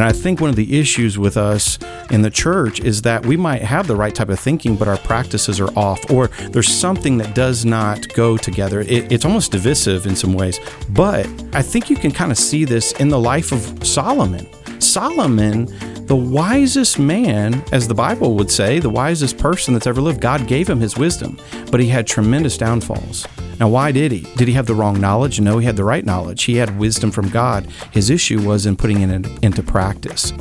And I think one of the issues with us in the church is that we might have the right type of thinking, but our practices are off, or there's something that does not go together. It, it's almost divisive in some ways. But I think you can kind of see this in the life of Solomon. Solomon, the wisest man, as the Bible would say, the wisest person that's ever lived, God gave him his wisdom, but he had tremendous downfalls. Now, why did he? Did he have the wrong knowledge? No, he had the right knowledge. He had wisdom from God. His issue was in putting it into practice.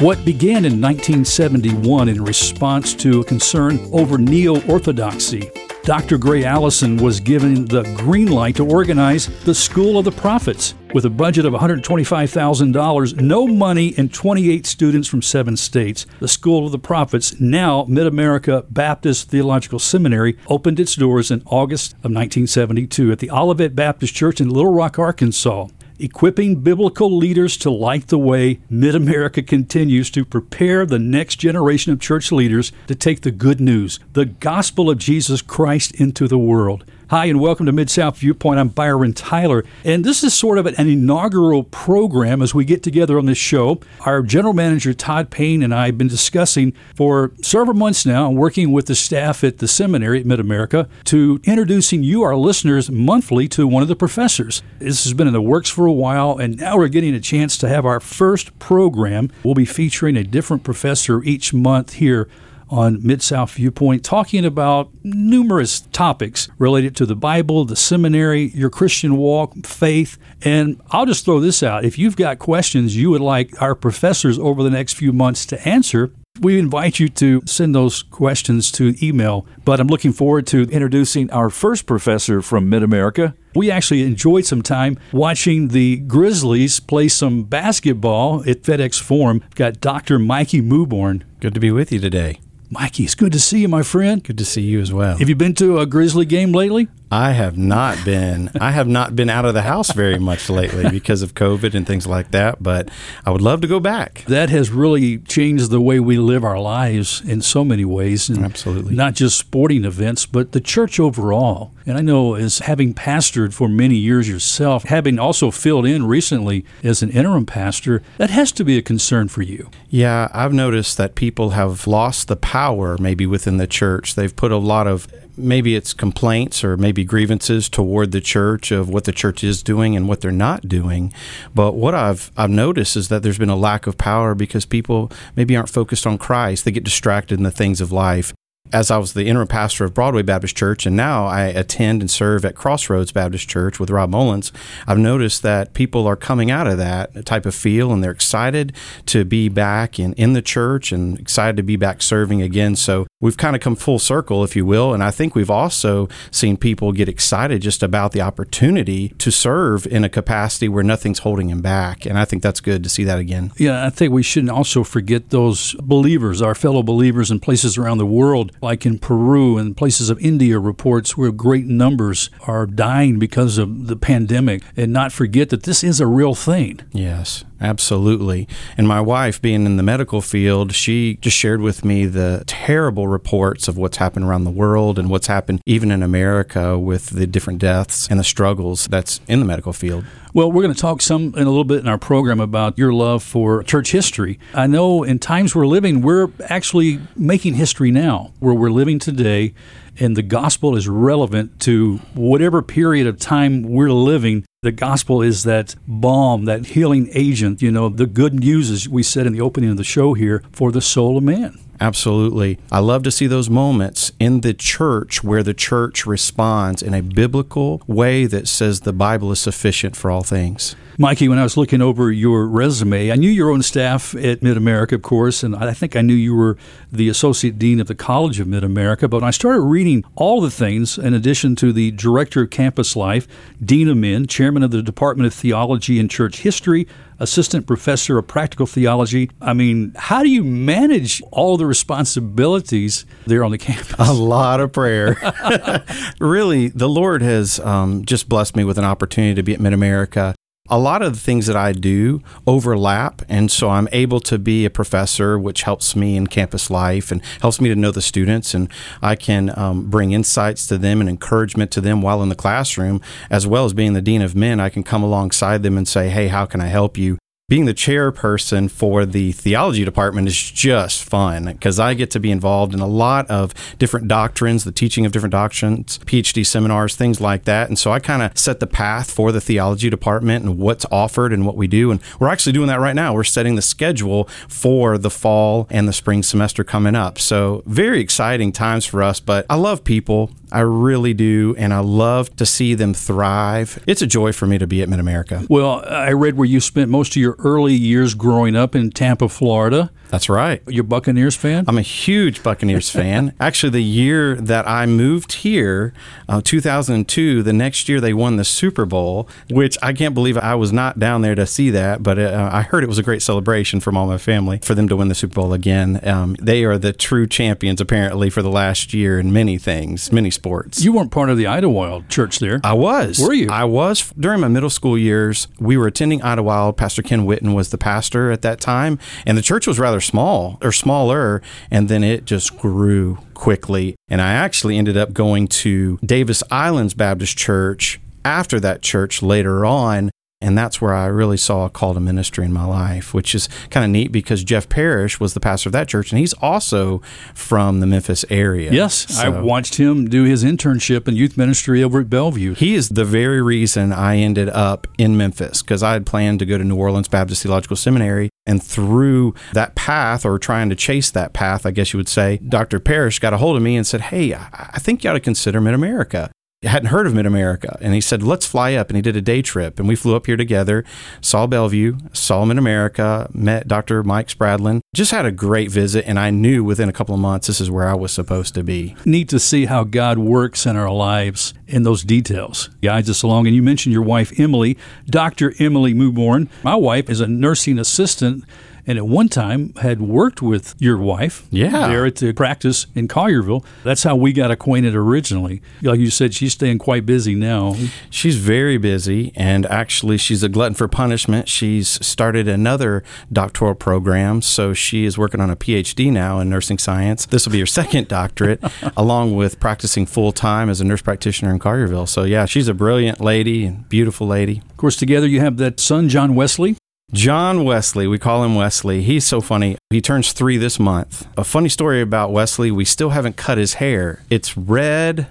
What began in 1971 in response to a concern over neo orthodoxy Dr. Gray Allison was given the green light to organize the School of the Prophets with a budget of $125,000, no money, and 28 students from seven states. The School of the Prophets, now Mid America Baptist Theological Seminary, opened its doors in August of 1972 at the Olivet Baptist Church in Little Rock, Arkansas equipping biblical leaders to light the way, Mid America continues to prepare the next generation of church leaders to take the good news, the gospel of Jesus Christ, into the world. Hi, and welcome to Mid South Viewpoint. I'm Byron Tyler, and this is sort of an inaugural program as we get together on this show. Our general manager, Todd Payne, and I have been discussing for several months now, working with the staff at the seminary at Mid America, to introducing you, our listeners, monthly to one of the professors. This has been in the works for a while, and now we're getting a chance to have our first program. We'll be featuring a different professor each month here on Mid South Viewpoint, talking about numerous topics related to the Bible, the seminary, your Christian walk, faith. And I'll just throw this out. If you've got questions you would like our professors over the next few months to answer, we invite you to send those questions to email. But I'm looking forward to introducing our first professor from Mid America. We actually enjoyed some time watching the Grizzlies play some basketball at FedEx Forum. Got Dr. Mikey Mewborn. Good to be with you today. Mikey, it's good to see you, my friend. Good to see you as well. Have you been to a Grizzly game lately? I have not been. I have not been out of the house very much lately because of COVID and things like that. But I would love to go back. That has really changed the way we live our lives in so many ways. And Absolutely. Not just sporting events, but the church overall. And I know, as having pastored for many years yourself, having also filled in recently as an interim pastor, that has to be a concern for you. Yeah, I've noticed that people have lost the power maybe within the church. They've put a lot of maybe it's complaints or maybe grievances toward the church of what the church is doing and what they're not doing. But what I've I've noticed is that there's been a lack of power because people maybe aren't focused on Christ. They get distracted in the things of life as I was the interim pastor of Broadway Baptist Church, and now I attend and serve at Crossroads Baptist Church with Rob Mullins, I've noticed that people are coming out of that type of feel and they're excited to be back in, in the church and excited to be back serving again. So we've kind of come full circle, if you will. And I think we've also seen people get excited just about the opportunity to serve in a capacity where nothing's holding them back. And I think that's good to see that again. Yeah, I think we shouldn't also forget those believers, our fellow believers in places around the world like in Peru and places of India, reports where great numbers are dying because of the pandemic, and not forget that this is a real thing. Yes. Absolutely. And my wife, being in the medical field, she just shared with me the terrible reports of what's happened around the world and what's happened even in America with the different deaths and the struggles that's in the medical field. Well, we're going to talk some in a little bit in our program about your love for church history. I know in times we're living, we're actually making history now, where we're living today and the gospel is relevant to whatever period of time we're living. The gospel is that balm, that healing agent, you know, the good news, as we said in the opening of the show here, for the soul of man. Absolutely. I love to see those moments in the church where the church responds in a biblical way that says the Bible is sufficient for all things. Mikey, when I was looking over your resume, I knew your own staff at Mid America, of course, and I think I knew you were the Associate Dean of the College of Mid America. But when I started reading all the things, in addition to the Director of Campus Life, Dean of Men, Chairman of the Department of Theology and Church History, Assistant Professor of Practical Theology. I mean, how do you manage all the responsibilities there on the campus? A lot of prayer. really, the Lord has um, just blessed me with an opportunity to be at Mid America a lot of the things that I do overlap. And so I'm able to be a professor, which helps me in campus life and helps me to know the students. And I can um, bring insights to them and encouragement to them while in the classroom, as well as being the dean of men. I can come alongside them and say, hey, how can I help you? Being the chairperson for the theology department is just fun because I get to be involved in a lot of different doctrines, the teaching of different doctrines, PhD seminars, things like that. And so I kind of set the path for the theology department and what's offered and what we do. And we're actually doing that right now. We're setting the schedule for the fall and the spring semester coming up. So very exciting times for us, but I love people. I really do. And I love to see them thrive. It's a joy for me to be at Mid America. Well, I read where you spent most of your early years growing up in Tampa, Florida. That's right. You're a Buccaneers fan? I'm a huge Buccaneers fan. Actually, the year that I moved here, uh, 2002, the next year they won the Super Bowl, which I can't believe I was not down there to see that, but uh, I heard it was a great celebration from all my family for them to win the Super Bowl again. Um, they are the true champions, apparently, for the last year in many things, many sports. You weren't part of the Idlewild church there. I was. Were you? I was. During my middle school years, we were attending Idlewild. Pastor Ken Whitten was the pastor at that time, and the church was rather small or smaller, and then it just grew quickly. And I actually ended up going to Davis Islands Baptist Church after that church later on and that's where I really saw a call to ministry in my life, which is kind of neat because Jeff Parrish was the pastor of that church, and he's also from the Memphis area. Yes, so I watched him do his internship in youth ministry over at Bellevue. He is the very reason I ended up in Memphis because I had planned to go to New Orleans Baptist Theological Seminary. And through that path, or trying to chase that path, I guess you would say, Dr. Parrish got a hold of me and said, Hey, I think you ought to consider Mid America hadn't heard of Mid America. And he said, let's fly up. And he did a day trip. And we flew up here together, saw Bellevue, saw Mid America, met Dr. Mike Spradlin, just had a great visit. And I knew within a couple of months this is where I was supposed to be. Neat to see how God works in our lives in those details. Guides us along. And you mentioned your wife, Emily, Dr. Emily Mewborn. My wife is a nursing assistant and at one time had worked with your wife yeah. there at the practice in Collierville. That's how we got acquainted originally. Like you said, she's staying quite busy now. She's very busy, and actually, she's a glutton for punishment. She's started another doctoral program, so she is working on a PhD now in nursing science. This will be her second doctorate, along with practicing full time as a nurse practitioner in Collierville. So, yeah, she's a brilliant lady and beautiful lady. Of course, together you have that son, John Wesley. John Wesley, we call him Wesley. He's so funny. He turns three this month. A funny story about Wesley we still haven't cut his hair. It's red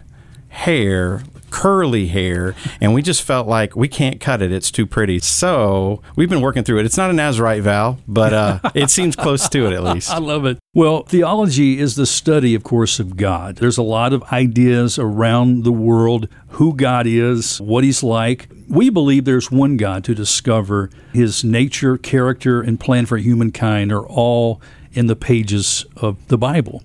hair, curly hair, and we just felt like we can't cut it. It's too pretty. So we've been working through it. It's not a Nazarite vow, but uh, it seems close to it at least. I love it. Well, theology is the study, of course, of God. There's a lot of ideas around the world who God is, what He's like. We believe there's one God to discover His nature, character, and plan for humankind are all in the pages of the Bible.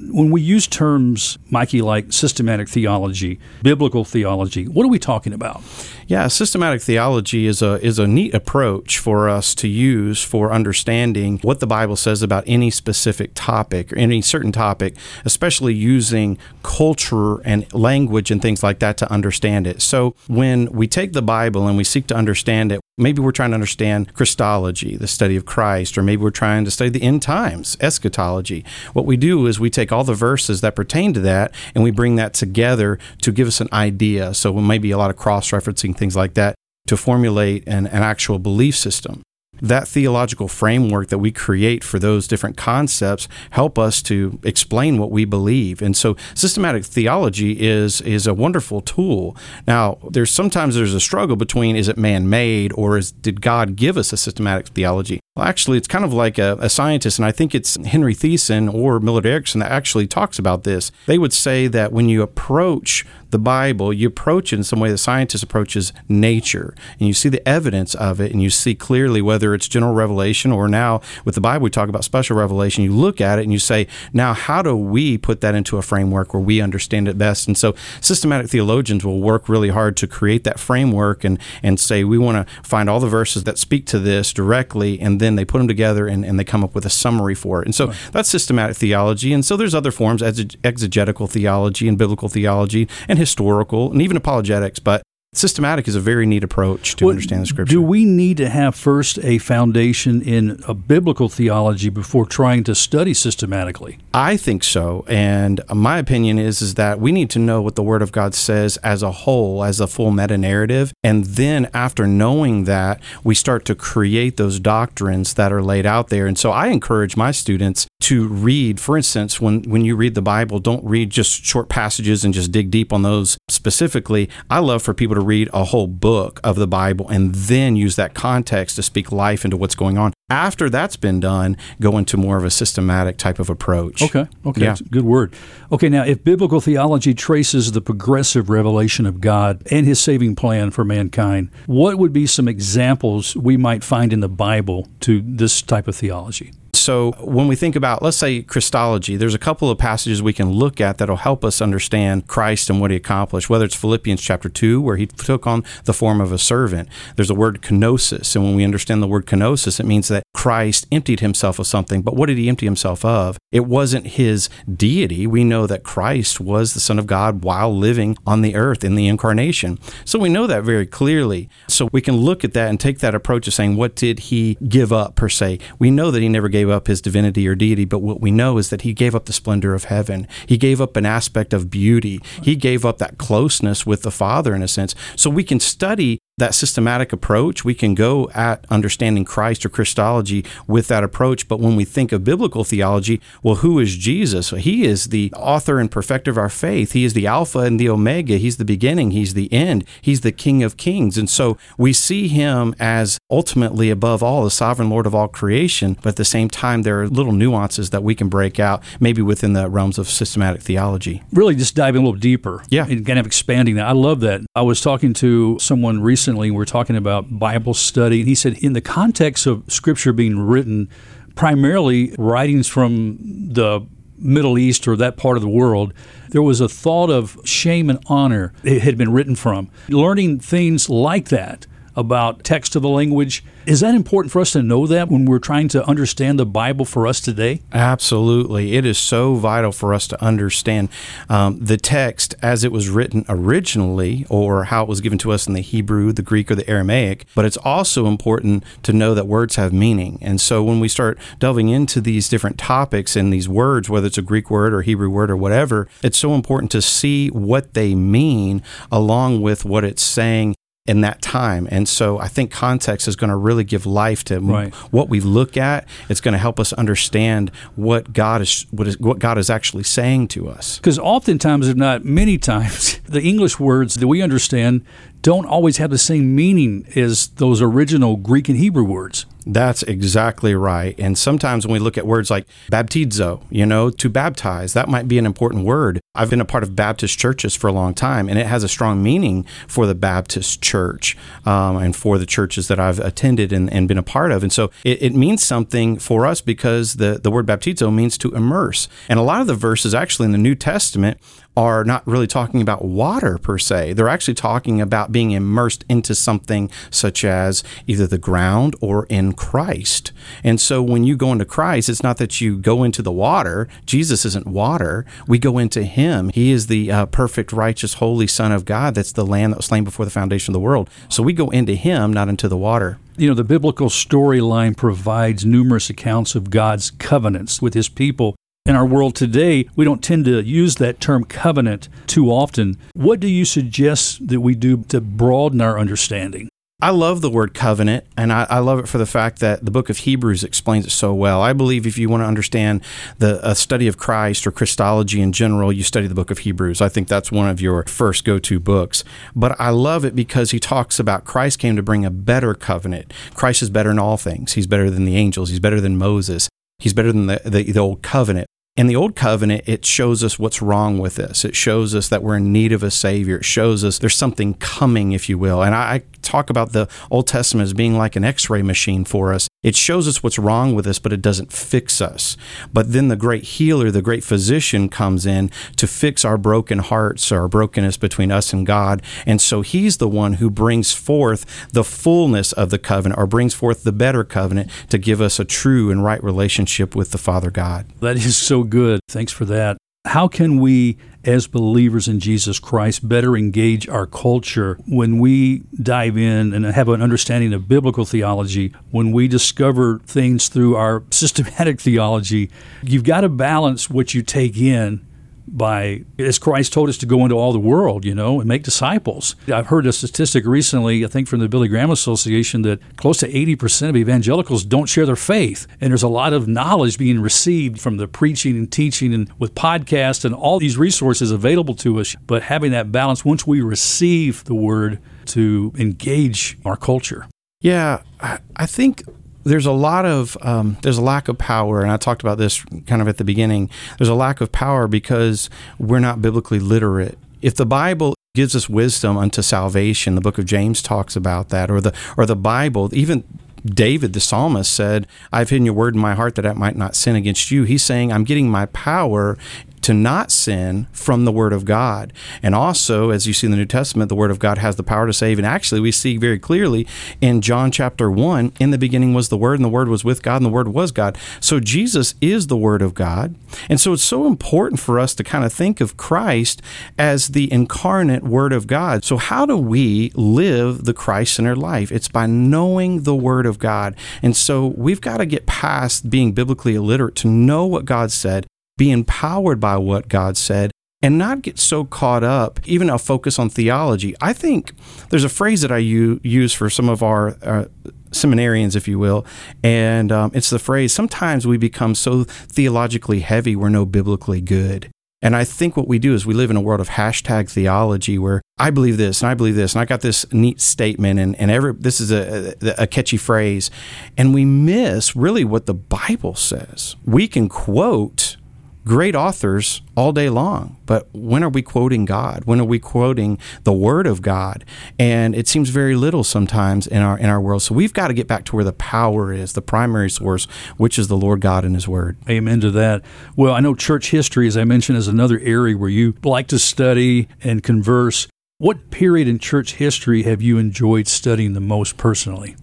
When we use terms, Mikey, like systematic theology, biblical theology, what are we talking about? Yeah, systematic theology is a is a neat approach for us to use for understanding what the Bible says about any specific topic or any certain topic, especially using culture and language and things like that to understand it. So when we take the Bible and we seek to understand it, maybe we're trying to understand Christology, the study of Christ, or maybe we're trying to study the end times, eschatology. What we do is we take all the verses that pertain to that and we bring that together to give us an idea. So maybe a lot of cross referencing things like that to formulate an, an actual belief system. That theological framework that we create for those different concepts help us to explain what we believe. And so systematic theology is is a wonderful tool. Now there's sometimes there's a struggle between is it man-made or is did god give us a systematic theology well, actually, it's kind of like a, a, scientist, and I think it's Henry Thiessen or Millard Erickson that actually talks about this. They would say that when you approach the Bible, you approach it in some way the scientist approaches nature, and you see the evidence of it, and you see clearly whether it's general revelation or now with the Bible, we talk about special revelation. You look at it and you say, now, how do we put that into a framework where we understand it best? And so, systematic theologians will work really hard to create that framework and, and say, we want to find all the verses that speak to this directly, and then they put them together and, and they come up with a summary for it. And so, right. that's systematic theology. And so, there's other forms, as exegetical theology and biblical theology and historical and even apologetics. But systematic is a very neat approach to Well, understand the scripture. Do we need to have first a foundation in a biblical theology before trying to study systematically? I think so, and my opinion is is that we need to know what the Word of God says as a whole, as a full meta narrative, and then after knowing that, we start to create those doctrines that are laid out there. And so, I encourage my students to read. For instance, when when you read the Bible, don't read just short passages and just dig deep on those specifically. I love for people to read a whole book of the Bible and then use that context to speak life into what's going on. After that's been done, go into more of a systematic type of approach. Okay, okay, Yeah. good word. Okay, now if biblical theology traces the progressive revelation of God and his saving plan for mankind, what would be some examples we might find in the Bible to this type of theology? So, when we think about, let's say, Christology, there's a couple of passages we can look at that'll help us understand Christ and what he accomplished, whether it's Philippians chapter 2, where he took on the form of a servant. There's a word kenosis. And when we understand the word kenosis, it means that Christ emptied himself of something. But what did he empty himself of? It wasn't his deity. We know that Christ was the Son of God while living on the earth in the incarnation. So, we know that very clearly. So, we can look at that and take that approach of saying, what did he give up, per se? We know that he never gave up his divinity or deity, but what we know is that he gave up the splendor of heaven. He gave up an aspect of beauty. He gave up that closeness with the Father, in a sense. So, we can study that systematic approach, we can go at understanding Christ or Christology with that approach. But when we think of biblical theology, well, who is Jesus? He is the author and perfecter of our faith. He is the Alpha and the Omega. He's the beginning. He's the end. He's the King of Kings. And so we see him as ultimately above all, the sovereign Lord of all creation. But at the same time, there are little nuances that we can break out, maybe within the realms of systematic theology. Really, just diving a little deeper. Yeah. And kind of expanding that. I love that. I was talking to someone recently, we were talking about Bible study, and he said, in the context of Scripture being written, primarily writings from the Middle East or that part of the world, there was a thought of shame and honor it had been written from. Learning things like that about text of the language, is that important for us to know that when we're trying to understand the Bible for us today? Absolutely. It is so vital for us to understand um, the text as it was written originally or how it was given to us in the Hebrew, the Greek, or the Aramaic. But it's also important to know that words have meaning. And so when we start delving into these different topics and these words, whether it's a Greek word or Hebrew word or whatever, it's so important to see what they mean along with what it's saying in that time. And so I think context is going to really give life to Right. what we look at. It's going to help us understand what God is what is what God is actually saying to us. Because oftentimes, if not many times, the English words that we understand don't always have the same meaning as those original Greek and Hebrew words. That's exactly right. And sometimes when we look at words like baptizo, you know, to baptize, that might be an important word. I've been a part of Baptist churches for a long time, and it has a strong meaning for the Baptist church um, and for the churches that I've attended and, and been a part of. And so it, it means something for us because the, the word baptizo means to immerse. And a lot of the verses actually in the New Testament are not really talking about water per se. They're actually talking about being immersed into something such as either the ground or in Christ. And so when you go into Christ, it's not that you go into the water. Jesus isn't water. We go into Him. He is the uh, perfect, righteous, holy Son of God. That's the Lamb that was slain before the foundation of the world. So we go into Him, not into the water. You know, the biblical storyline provides numerous accounts of God's covenants with his people. In our world today, we don't tend to use that term covenant too often. What do you suggest that we do to broaden our understanding? I love the word covenant, and I, I love it for the fact that the book of Hebrews explains it so well. I believe if you want to understand the a study of Christ or Christology in general, you study the book of Hebrews. I think that's one of your first go to books. But I love it because he talks about Christ came to bring a better covenant. Christ is better in all things. He's better than the angels, he's better than Moses, he's better than the, the, the old covenant. In the old covenant, it shows us what's wrong with us. It shows us that we're in need of a savior. It shows us there's something coming, if you will. And I, I talk about the Old Testament as being like an x ray machine for us. It shows us what's wrong with us, but it doesn't fix us. But then the great healer, the great physician comes in to fix our broken hearts, our brokenness between us and God. And so he's the one who brings forth the fullness of the covenant or brings forth the better covenant to give us a true and right relationship with the Father God. That is so good. Thanks for that. How can we, as believers in Jesus Christ, better engage our culture when we dive in and have an understanding of biblical theology, when we discover things through our systematic theology? You've got to balance what you take in by, as Christ told us to go into all the world, you know, and make disciples. I've heard a statistic recently, I think from the Billy Graham Association, that close to 80% of evangelicals don't share their faith. And there's a lot of knowledge being received from the preaching and teaching and with podcasts and all these resources available to us. But having that balance once we receive the word to engage our culture. Yeah, I think there's a lot of um, there's a lack of power, and I talked about this kind of at the beginning. There's a lack of power because we're not biblically literate. If the Bible gives us wisdom unto salvation, the book of James talks about that, or the or the Bible, even David, the psalmist, said, I've hidden your word in my heart that I might not sin against you. He's saying, I'm getting my power to not sin from the Word of God. And also, as you see in the New Testament, the Word of God has the power to save. And actually, we see very clearly in John chapter 1 in the beginning was the Word, and the Word was with God, and the Word was God. So Jesus is the Word of God. And so it's so important for us to kind of think of Christ as the incarnate Word of God. So, how do we live the Christ centered life? It's by knowing the Word of God. And so we've got to get past being biblically illiterate to know what God said be empowered by what God said and not get so caught up, even a focus on theology. I think there's a phrase that I use for some of our uh, seminarians, if you will, and um, it's the phrase sometimes we become so theologically heavy we're no biblically good. And I think what we do is we live in a world of hashtag theology where I believe this and I believe this and I got this neat statement and, and every this is a, a, catchy phrase. And we miss really what the Bible says. We can quote great authors all day long. But when are we quoting God? When are we quoting the Word of God? And it seems very little sometimes in our in our world. So we've got to get back to where the power is, the primary source, which is the Lord God and His Word. Amen to that. Well, I know church history, as I mentioned, is another area where you like to study and converse. What period in church history have you enjoyed studying the most personally?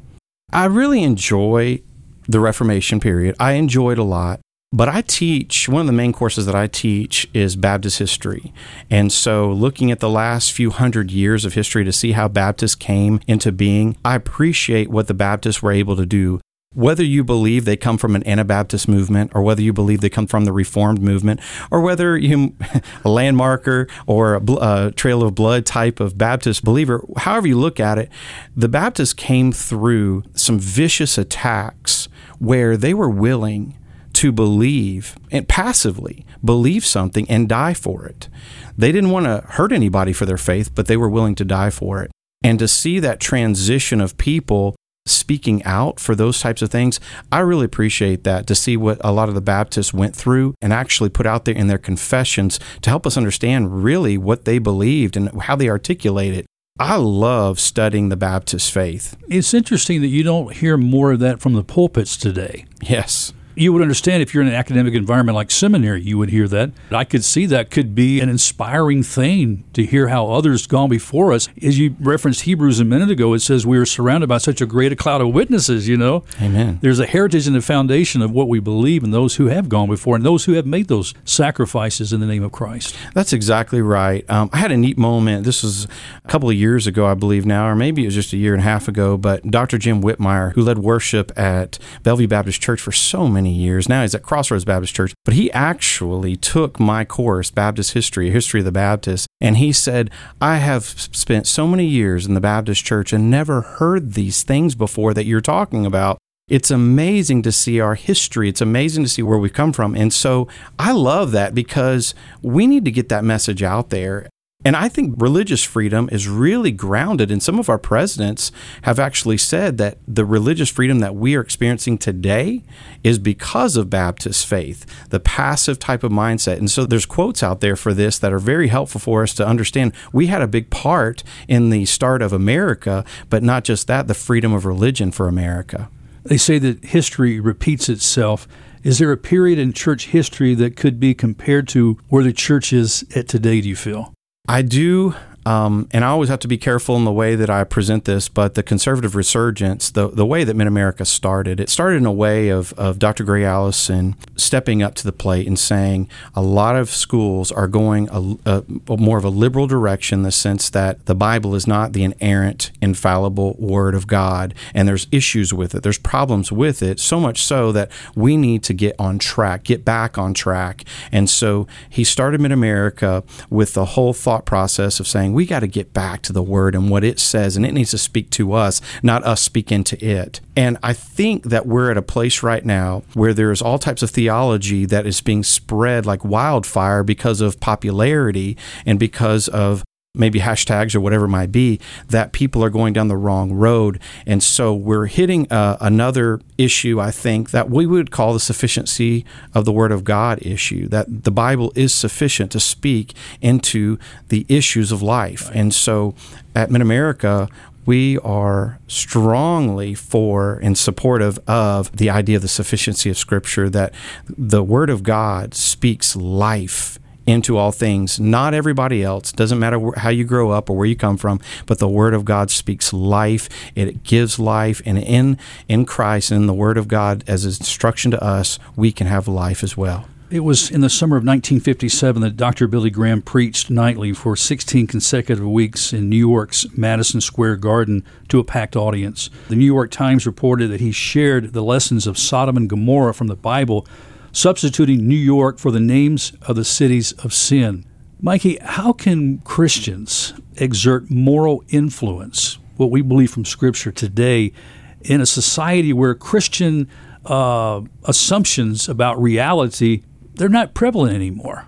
I really enjoy the Reformation period. I enjoyed a lot. But I teach, one of the main courses that I teach is Baptist history. And so, looking at the last few hundred years of history to see how Baptists came into being, I appreciate what the Baptists were able to do. Whether you believe they come from an Anabaptist movement, or whether you believe they come from the Reformed movement, or whether you a landmarker or a, a uh, trail of blood type of Baptist believer, however you look at it, the Baptists came through some vicious attacks where they were willing to believe and passively believe something and die for it. They didn't want to hurt anybody for their faith, but they were willing to die for it. And to see that transition of people speaking out for those types of things, I really appreciate that to see what a lot of the Baptists went through and actually put out there in their confessions to help us understand really what they believed and how they articulate it. I love studying the Baptist faith. It's interesting that you don't hear more of that from the pulpits today. Yes you would understand if you're in an academic environment like seminary, you would hear that. I could see that could be an inspiring thing to hear how others gone before us. As you referenced Hebrews a minute ago, it says we are surrounded by such a great cloud of witnesses, you know. Amen. There's a heritage and a foundation of what we believe and those who have gone before and those who have made those sacrifices in the name of Christ. That's exactly right. Um, I had a neat moment. This was a couple of years ago, I believe now, or maybe it was just a year and a half ago, but Dr. Jim Whitmire, who led worship at Bellevue Baptist Church for so many many years. Now he's at Crossroads Baptist Church, but he actually took my course, Baptist History, History of the Baptist, and he said, I have spent so many years in the Baptist Church and never heard these things before that you're talking about. It's amazing to see our history. It's amazing to see where we've come from. And so I love that because we need to get that message out there. And I think religious freedom is really grounded, and some of our presidents have actually said that the religious freedom that we are experiencing today is because of Baptist faith, the passive type of mindset. And so there's quotes out there for this that are very helpful for us to understand we had a big part in the start of America, but not just that, the freedom of religion for America. They say that history repeats itself. Is there a period in church history that could be compared to where the church is at today, do you feel? I do Um, and I always have to be careful in the way that I present this, but the conservative resurgence, the, the way that Mid America started, it started in a way of, of Dr. Gray Allison stepping up to the plate and saying a lot of schools are going a, a, more of a liberal direction in the sense that the Bible is not the inerrant, infallible Word of God, and there's issues with it. There's problems with it, so much so that we need to get on track, get back on track. And so he started Mid America with the whole thought process of saying, we got to get back to the Word and what it says, and it needs to speak to us, not us speak into it. And I think that we're at a place right now where there's all types of theology that is being spread like wildfire because of popularity and because of maybe hashtags or whatever it might be, that people are going down the wrong road. And so we're hitting uh, another issue, I think, that we would call the sufficiency of the Word of God issue, that the Bible is sufficient to speak into the issues of life. And so at Mid America, we are strongly for and supportive of the idea of the sufficiency of Scripture, that the Word of God speaks life into all things. Not everybody else. Doesn't matter how you grow up or where you come from, but the Word of God speaks life. It gives life, and in in Christ and in the Word of God as instruction to us, we can have life as well. It was in the summer of 1957 that Dr. Billy Graham preached nightly for 16 consecutive weeks in New York's Madison Square Garden to a packed audience. The New York Times reported that he shared the lessons of Sodom and Gomorrah from the Bible substituting New York for the names of the cities of sin. Mikey, how can Christians exert moral influence, what we believe from Scripture today, in a society where Christian uh, assumptions about reality they're not prevalent anymore?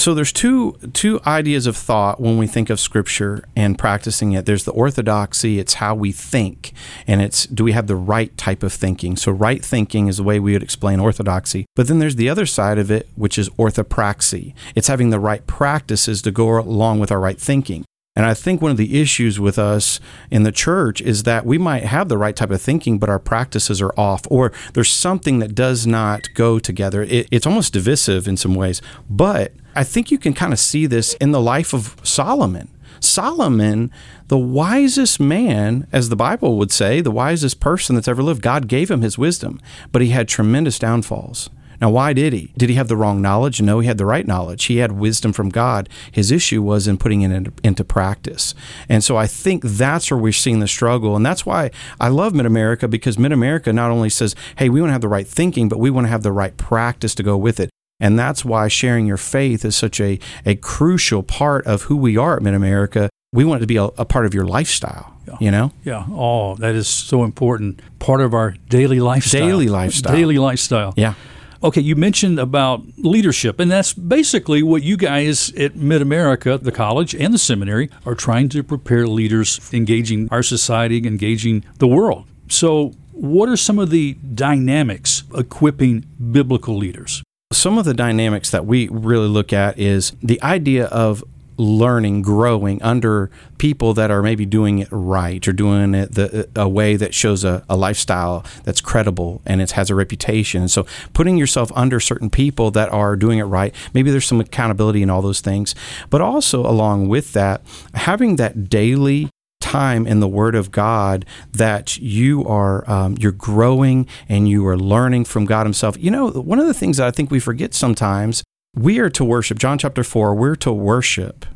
So there's two two ideas of thought when we think of scripture and practicing it. There's the orthodoxy it's how we think and it's do we have the right type of thinking? So right thinking is the way we would explain orthodoxy. But then there's the other side of it which is orthopraxy. It's having the right practices to go along with our right thinking and I think one of the issues with us in the church is that we might have the right type of thinking, but our practices are off, or there's something that does not go together. It, it's almost divisive in some ways. But I think you can kind of see this in the life of Solomon. Solomon, the wisest man, as the Bible would say, the wisest person that's ever lived, God gave him his wisdom, but he had tremendous downfalls. Now, why did he? Did he have the wrong knowledge? No, he had the right knowledge. He had wisdom from God. His issue was in putting it into, into practice. And so I think that's where we're seeing the struggle. And that's why I love Mid America because Mid America not only says, hey, we want to have the right thinking, but we want to have the right practice to go with it. And that's why sharing your faith is such a, a crucial part of who we are at Mid America. We want it to be a, a part of your lifestyle. Yeah. You know? Yeah. Oh, that is so important. Part of our daily lifestyle. Daily lifestyle. Daily lifestyle. Yeah. Okay, you mentioned about leadership, and that's basically what you guys at Mid America, the college and the seminary, are trying to prepare leaders engaging our society, engaging the world. So, what are some of the dynamics equipping biblical leaders? Some of the dynamics that we really look at is the idea of learning, growing under people that are maybe doing it right or doing it the, a way that shows a, a lifestyle that's credible and it has a reputation. So putting yourself under certain people that are doing it right, maybe there's some accountability in all those things, but also along with that, having that daily time in the Word of God that you are um, you're growing and you are learning from God Himself. You know, one of the things that I think we forget sometimes we are to worship, John chapter 4, we're to worship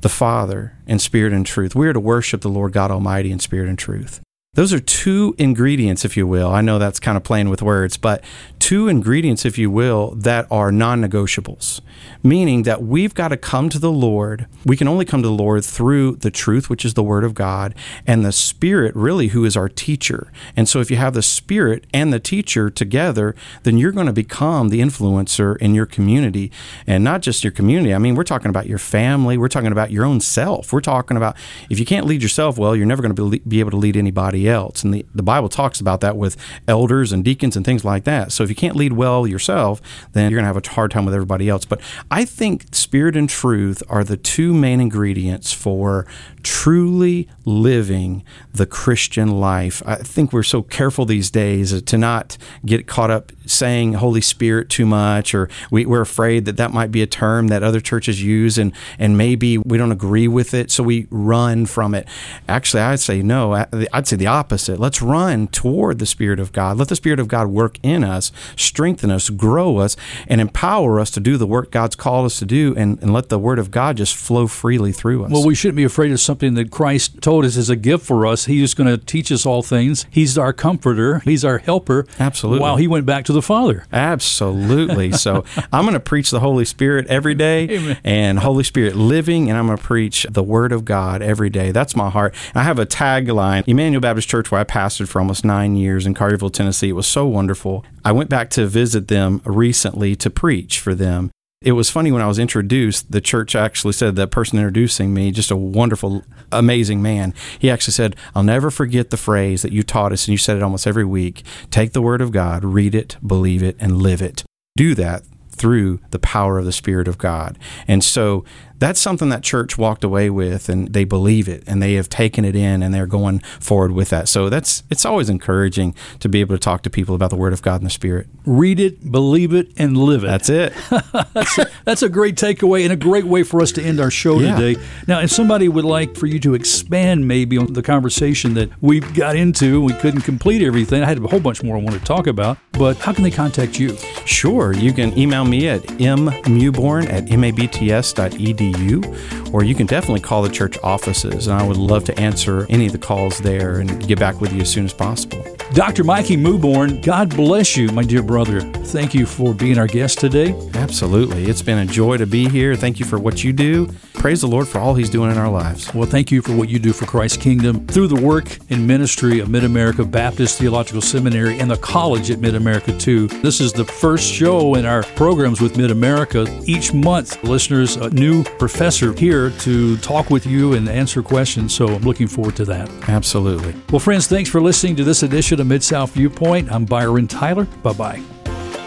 the Father in spirit and truth. We are to worship the Lord God Almighty in spirit and truth. Those are two ingredients, if you will. I know that's kind of playing with words, but two ingredients, if you will, that are non negotiables, meaning that we've got to come to the Lord. We can only come to the Lord through the truth, which is the Word of God, and the Spirit, really, who is our teacher. And so, if you have the Spirit and the teacher together, then you're going to become the influencer in your community. And not just your community, I mean, we're talking about your family, we're talking about your own self. We're talking about if you can't lead yourself well, you're never going to be able to lead anybody else. And the, the Bible talks about that with elders and deacons and things like that. So, if you can't lead well yourself, then you're going to have a hard time with everybody else. But I think spirit and truth are the two main ingredients for truly living the Christian life. I think we're so careful these days to not get caught up saying Holy Spirit too much, or we, are afraid that that might be a term that other churches use, and, and maybe we don't agree with it, so we run from it. Actually, I'd say no. I'd say the opposite. Let's run toward the Spirit of God. Let the Spirit of God work in us, strengthen us, grow us, and empower us to do the work God's called us to do, and, and let the Word of God just flow freely through us. Well, we shouldn't be afraid of something that Christ told us is a gift for us. He's going to teach us all things. He's our comforter. He's our helper. Absolutely. While he went back to the Father. Absolutely. so I'm going to preach the Holy Spirit every day Amen. and Holy Spirit living, and I'm going to preach the Word of God every day. That's my heart. I have a tagline, Emmanuel Baptist Church, where I pastored for almost nine years in Collierville, Tennessee. It was so wonderful. I went back to visit them recently to preach for them. It was funny when I was introduced, the church actually said that person introducing me, just a wonderful, amazing man, he actually said, I'll never forget the phrase that you taught us, and you said it almost every week take the word of God, read it, believe it, and live it. Do that through the power of the Spirit of God. And so that's something that church walked away with and they believe it and they have taken it in and they're going forward with that. So that's it's always encouraging to be able to talk to people about the word of God and the spirit. Read it, believe it and live it. That's it. that's, a, that's, a, great takeaway and a great way for us to end our show yeah. today. Now, if somebody would like for you to expand maybe on the conversation that we got into, we couldn't complete everything. I had a whole bunch more I want to talk about, but how can they contact you? Sure. You can email me at mmewborn at mabts.edu edu, or you can definitely call the church offices, and I would love to answer any of the calls there and get back with you as soon as possible. Dr. Mikey Mewborn, God bless you, my dear brother. Thank you for being our guest today. Absolutely. It's been a joy to be here. Thank you for what you do. Praise the Lord for all He's doing in our lives. Well, thank you for what you do for Christ's kingdom through the work and ministry of Mid America Baptist Theological Seminary and the college at Mid America, too. This is the first show in our programs with Mid America. Each month, listeners, a new professor here to talk with you and answer questions. So I'm looking forward to that. Absolutely. Well, friends, thanks for listening to this edition of Mid South Viewpoint. I'm Byron Tyler. Bye bye.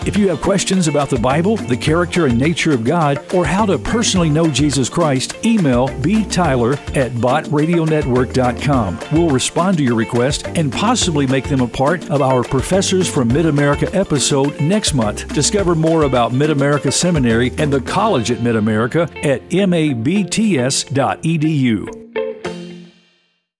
If you have questions about the Bible, the character and nature of God, or how to personally know Jesus Christ, email btyler at bottradionetwork.com. We'll respond to your request and possibly make them a part of our Professors from Mid America episode next month. Discover more about Mid America Seminary and the College at Mid America at mabts.edu.